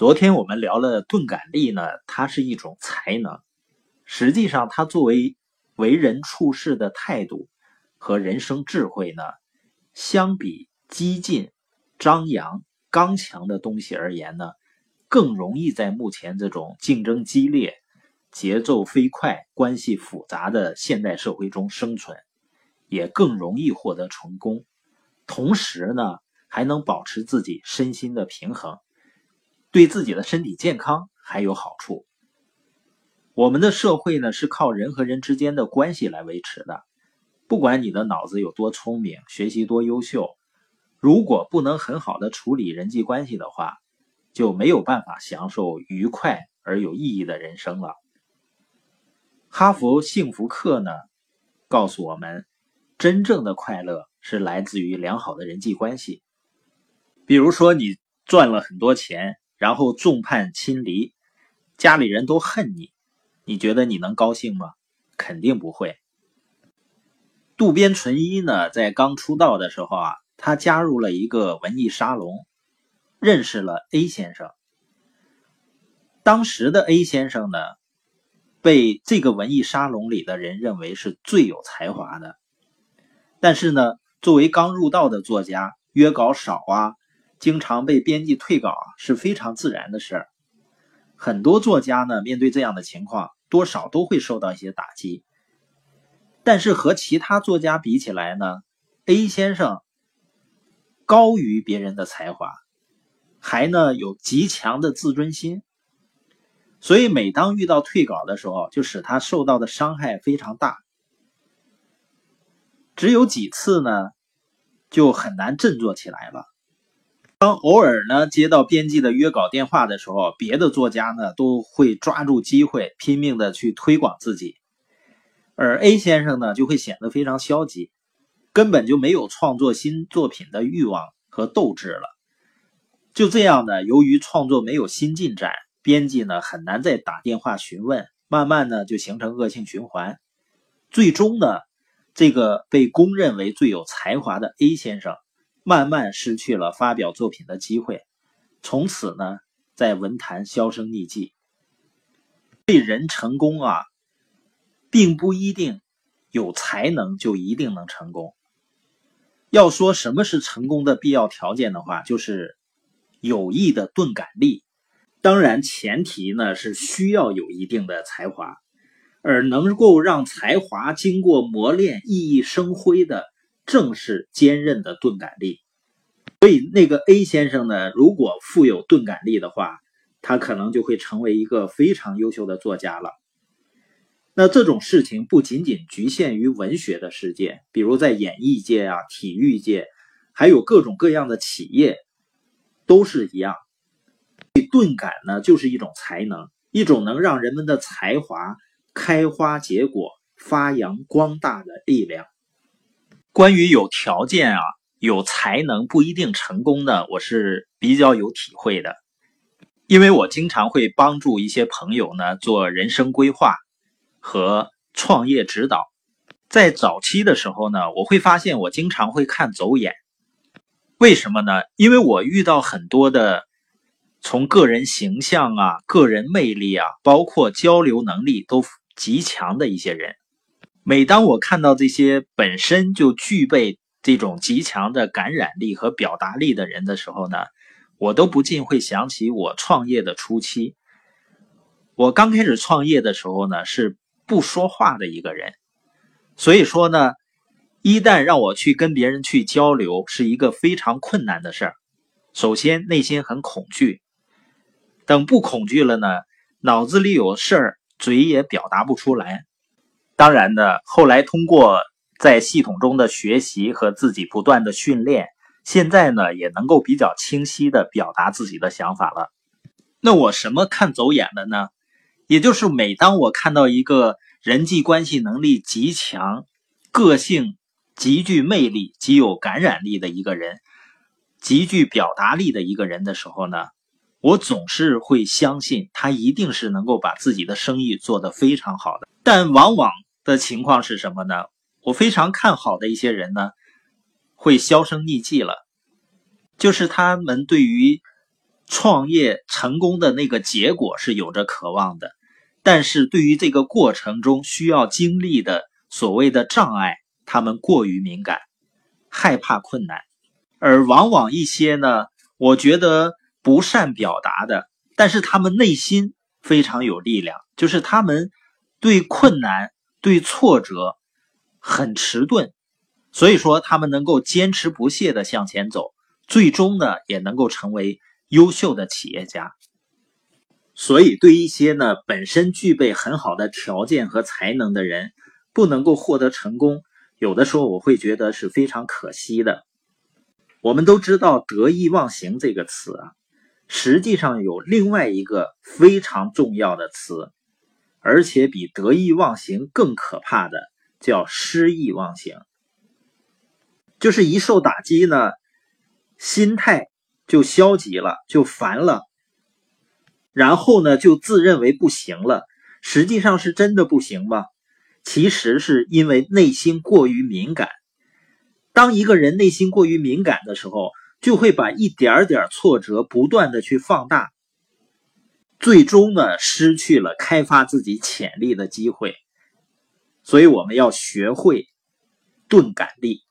昨天我们聊了钝感力呢，它是一种才能。实际上，它作为为人处事的态度和人生智慧呢，相比激进、张扬、刚强的东西而言呢，更容易在目前这种竞争激烈、节奏飞快、关系复杂的现代社会中生存，也更容易获得成功。同时呢，还能保持自己身心的平衡，对自己的身体健康还有好处。我们的社会呢，是靠人和人之间的关系来维持的。不管你的脑子有多聪明，学习多优秀，如果不能很好的处理人际关系的话，就没有办法享受愉快而有意义的人生了。哈佛幸福课呢，告诉我们，真正的快乐是来自于良好的人际关系。比如说，你赚了很多钱，然后众叛亲离，家里人都恨你。你觉得你能高兴吗？肯定不会。渡边淳一呢，在刚出道的时候啊，他加入了一个文艺沙龙，认识了 A 先生。当时的 A 先生呢，被这个文艺沙龙里的人认为是最有才华的。但是呢，作为刚入道的作家，约稿少啊，经常被编辑退稿啊，是非常自然的事儿。很多作家呢，面对这样的情况。多少都会受到一些打击，但是和其他作家比起来呢，A 先生高于别人的才华，还呢有极强的自尊心，所以每当遇到退稿的时候，就使他受到的伤害非常大。只有几次呢，就很难振作起来了。当偶尔呢接到编辑的约稿电话的时候，别的作家呢都会抓住机会拼命的去推广自己，而 A 先生呢就会显得非常消极，根本就没有创作新作品的欲望和斗志了。就这样呢，由于创作没有新进展，编辑呢很难再打电话询问，慢慢呢就形成恶性循环。最终呢，这个被公认为最有才华的 A 先生。慢慢失去了发表作品的机会，从此呢，在文坛销声匿迹。对人成功啊，并不一定有才能就一定能成功。要说什么是成功的必要条件的话，就是有意的钝感力。当然，前提呢是需要有一定的才华，而能够让才华经过磨练熠熠生辉的。正是坚韧的钝感力，所以那个 A 先生呢，如果富有钝感力的话，他可能就会成为一个非常优秀的作家了。那这种事情不仅仅局限于文学的世界，比如在演艺界啊、体育界，还有各种各样的企业，都是一样。钝感呢，就是一种才能，一种能让人们的才华开花结果、发扬光大的力量。关于有条件啊、有才能不一定成功的，我是比较有体会的，因为我经常会帮助一些朋友呢做人生规划和创业指导。在早期的时候呢，我会发现我经常会看走眼，为什么呢？因为我遇到很多的从个人形象啊、个人魅力啊，包括交流能力都极强的一些人。每当我看到这些本身就具备这种极强的感染力和表达力的人的时候呢，我都不禁会想起我创业的初期。我刚开始创业的时候呢，是不说话的一个人，所以说呢，一旦让我去跟别人去交流，是一个非常困难的事儿。首先内心很恐惧，等不恐惧了呢，脑子里有事儿，嘴也表达不出来。当然呢，后来通过在系统中的学习和自己不断的训练，现在呢也能够比较清晰的表达自己的想法了。那我什么看走眼了呢？也就是每当我看到一个人际关系能力极强、个性极具魅力、极有感染力的一个人，极具表达力的一个人的时候呢，我总是会相信他一定是能够把自己的生意做得非常好的，但往往。的情况是什么呢？我非常看好的一些人呢，会销声匿迹了。就是他们对于创业成功的那个结果是有着渴望的，但是对于这个过程中需要经历的所谓的障碍，他们过于敏感，害怕困难，而往往一些呢，我觉得不善表达的，但是他们内心非常有力量，就是他们对困难、对挫折很迟钝。所以说，他们能够坚持不懈的向前走，最终呢，也能够成为优秀的企业家。所以，对一些呢本身具备很好的条件和才能的人，不能够获得成功，有的时候我会觉得是非常可惜的。我们都知道“得意忘形”这个词啊，实际上有另外一个非常重要的词，而且比“得意忘形”更可怕的，叫“失意忘形”。就是一受打击呢，心态就消极了，就烦了，然后呢就自认为不行了。实际上是真的不行吗？其实是因为内心过于敏感。当一个人内心过于敏感的时候，就会把一点点挫折不断的去放大，最终呢失去了开发自己潜力的机会。所以我们要学会钝感力。